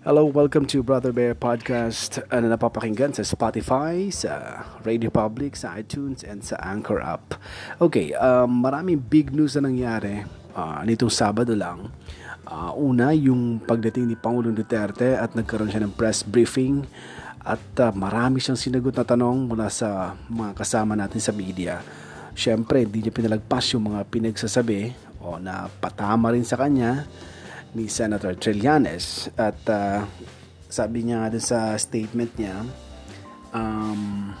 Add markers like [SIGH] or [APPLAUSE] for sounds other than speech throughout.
Hello, welcome to Brother Bear Podcast na napapakinggan sa Spotify, sa Radio Public, sa iTunes, and sa Anchor app. Okay, um, maraming big news na nangyari uh, nitong Sabado lang. Uh, una, yung pagdating ni Pangulong Duterte at nagkaroon siya ng press briefing at uh, marami siyang sinagot na tanong mula sa mga kasama natin sa media. Siyempre, hindi niya pinalagpas yung mga pinagsasabi o na patama rin sa kanya ni Senator Trillanes at uh, sabi niya dun sa statement niya um,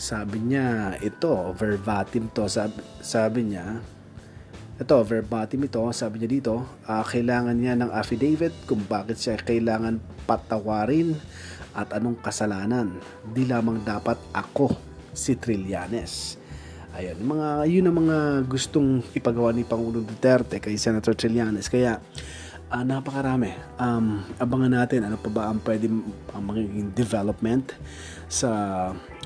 sabi niya ito verbatim to. Sabi, sabi niya ito verbatim ito. Sabi niya dito uh, kailangan niya ng affidavit kung bakit siya kailangan patawarin at anong kasalanan. Di lamang dapat ako si Trillanes Ayun, mga, yun ang mga gustong ipagawa ni Pangulong Duterte kay Senator Trillanes. Kaya, uh, napakarami. Um, abangan natin ano pa ba ang pwede ang magiging development sa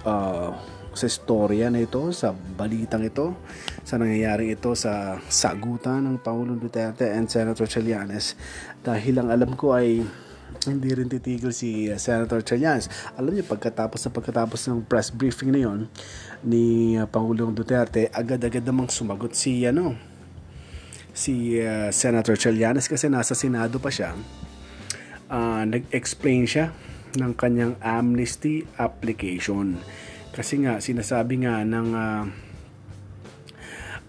uh, sa istorya na ito, sa balitang ito, sa nangyayari ito sa sagutan ng Pangulong Duterte and Senator Trillanes. Dahil ang alam ko ay hindi rin titigil si uh, Senator Trillanes. Alam niyo, pagkatapos sa pagkatapos ng press briefing na yon ni uh, Pangulong Duterte, agad-agad namang sumagot si ano si uh, Senator Trillanes kasi nasa Senado pa siya. Uh, nag-explain siya ng kanyang amnesty application. Kasi nga sinasabi nga ng uh,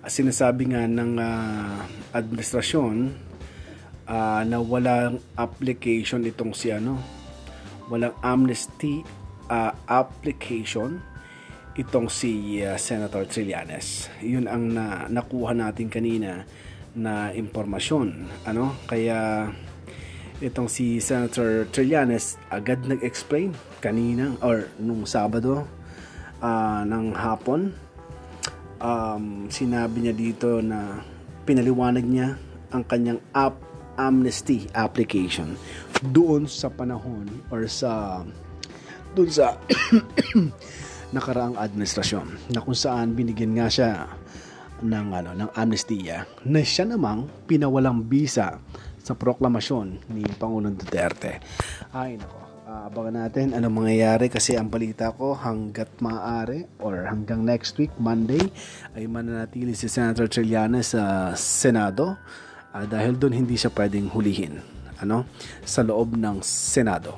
sinasabi nga ng uh, administrasyon uh, na walang application itong si ano. Walang amnesty uh, application itong si uh, Senator Trillanes. Yun ang na, nakuha natin kanina na impormasyon ano? Kaya itong si Senator Trillanes agad nag-explain kanina or nung Sabado uh, ng hapon. Um, sinabi niya dito na pinaliwanag niya ang kanyang app amnesty application doon sa panahon or sa doon sa [COUGHS] nakaraang administrasyon na kung saan binigyan nga siya ng ano ng amnestiya na siya namang pinawalang bisa sa proklamasyon ni Pangulong Duterte. Ay nako, uh, abangan natin anong mangyayari kasi ang balita ko hanggat maaari or hanggang next week Monday ay mananatili si Senator Trillanes sa Senado uh, dahil doon hindi siya pwedeng hulihin ano sa loob ng Senado.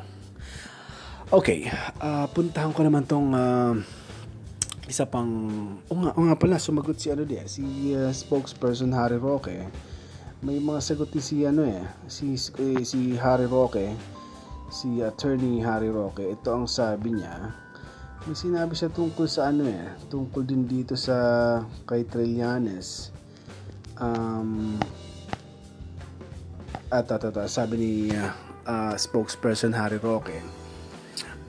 Okay, uh, puntahan ko naman tong uh, isa pang o nga, o nga pala sumagot si ano di si uh, spokesperson Harry Roque. May mga sagot si ano eh si eh, si Harry Roque, si attorney Harry Roque. Ito ang sabi niya. May sinabi siya tungkol sa ano eh, tungkol din dito sa kay Trillanes. Um, at at, at sabi ni uh, uh, spokesperson Harry Roque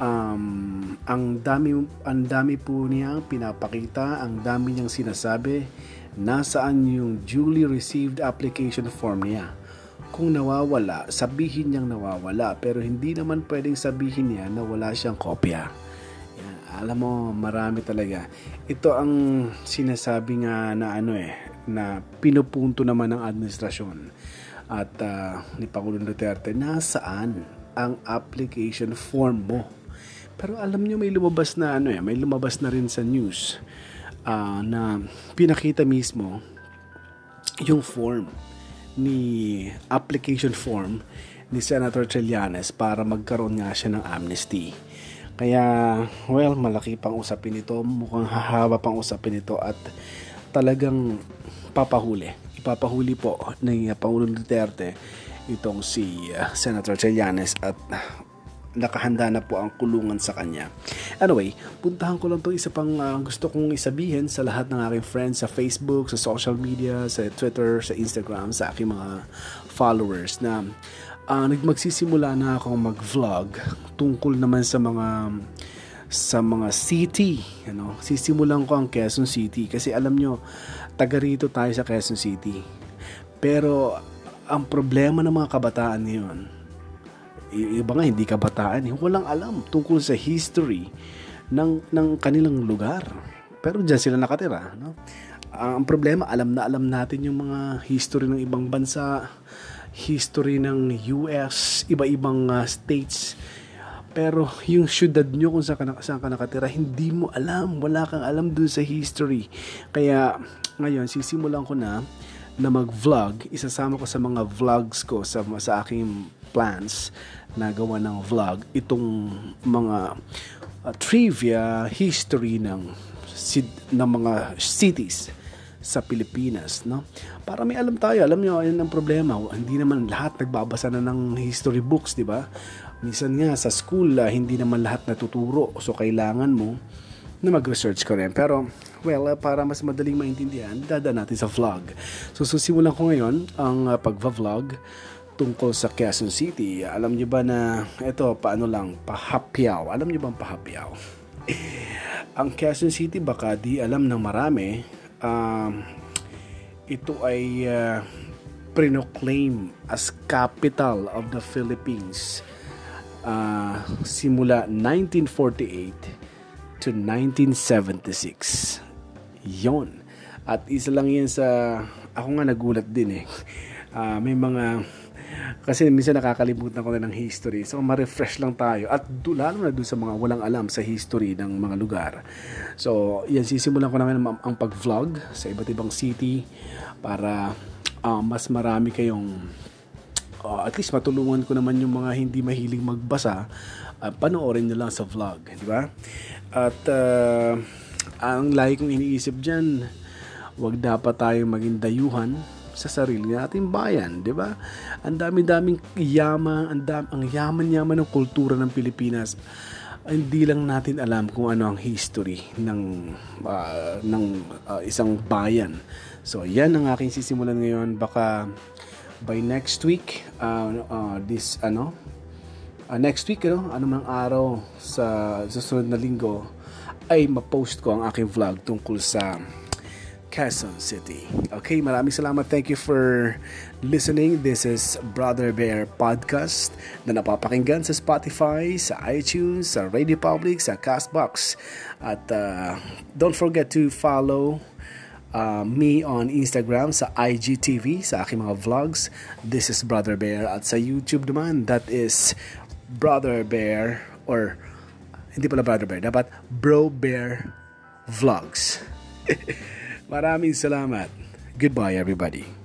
um, ang dami ang dami po niya pinapakita ang dami niyang sinasabi nasaan yung duly received application form niya? Kung nawawala sabihin niyang nawawala pero hindi naman pwedeng sabihin niya na wala siyang kopya. Alam mo marami talaga. Ito ang sinasabi nga na ano eh na pinupunto naman ng administrasyon at uh, ni Pangulong Duterte, nasaan ang application form mo? Pero alam nyo may lumabas na ano eh, may lumabas na rin sa news uh, na pinakita mismo yung form ni application form ni Senator Trillanes para magkaroon nga siya ng amnesty. Kaya, well, malaki pang usapin ito, mukhang hahaba pang usapin ito at talagang papahuli ipapahuli po ng uh, Pangulong Duterte itong si uh, Senator Trillanes at uh, nakahanda na po ang kulungan sa kanya. Anyway, puntahan ko lang to isa pang uh, gusto kong isabihin sa lahat ng aking friends sa Facebook, sa social media, sa Twitter, sa Instagram, sa aking mga followers na uh, nagmagsisimula na akong mag-vlog tungkol naman sa mga sa mga city. Ano? Sisimulan ko ang Quezon City kasi alam nyo, taga rito tayo sa Quezon City. Pero ang problema ng mga kabataan ngayon, iba nga hindi kabataan, walang alam tungkol sa history ng, ng kanilang lugar. Pero diyan sila nakatira. No? Ang problema, alam na alam natin yung mga history ng ibang bansa, history ng US, iba-ibang uh, states. Pero yung syudad nyo kung saan ka, saan ka nakatira, hindi mo alam. Wala kang alam dun sa history. Kaya ngayon, sisimulan ko na na mag-vlog. Isasama ko sa mga vlogs ko sa, sa aking plans na gawa ng vlog itong mga uh, trivia history ng ng mga cities sa Pilipinas, no? Para may alam tayo, alam niyo, ayun ang problema. Hindi naman lahat nagbabasa na ng history books, di ba? Minsan nga sa school, uh, hindi naman lahat natuturo. So, kailangan mo na mag-research ka rin. Pero, well, uh, para mas madaling maintindihan, dada natin sa vlog. So, susimulan ko ngayon ang uh, pagva-vlog tungkol sa Quezon City. Alam niyo ba na ito, paano lang, pahapyaw. Alam niyo ba ang pahapyaw? [LAUGHS] ang Quezon City baka di alam ng marami, um, ito ay uh, proclaim as capital of the Philippines uh, simula 1948 to 1976. Yon. At isa lang yan sa... Ako nga nagulat din eh. Uh, may mga kasi minsan nakakalimutan ko na ng history. So, ma-refresh lang tayo. At do, lalo na doon sa mga walang alam sa history ng mga lugar. So, yan, sisimulan ko naman ang, pag-vlog sa iba't ibang city para uh, mas marami kayong uh, at least matulungan ko naman yung mga hindi mahilig magbasa uh, panoorin nyo lang sa vlog di ba at uh, ang lagi kong iniisip dyan wag dapat tayo maging dayuhan sa sarili nating bayan, 'di ba? Ang dami-daming yaman, ang, dam, ang yaman-yaman ng kultura ng Pilipinas. Hindi lang natin alam kung ano ang history ng uh, ng uh, isang bayan. So, 'yan ang aking sisimulan ngayon. Baka by next week, uh, uh, this ano, uh, next week, ano, anumang araw sa susunod na linggo, ay ma-post ko ang aking vlog tungkol sa Quezon City. Okay, maraming salamat. Thank you for listening. This is Brother Bear Podcast na napapakinggan sa Spotify, sa iTunes, sa Radio Public, sa Castbox. At uh, don't forget to follow uh, me on Instagram sa IGTV sa aking mga vlogs. This is Brother Bear. At sa YouTube naman, that is Brother Bear or hindi pala Brother Bear, dapat Bro Bear Vlogs. [LAUGHS] Maraming salamat. Goodbye everybody.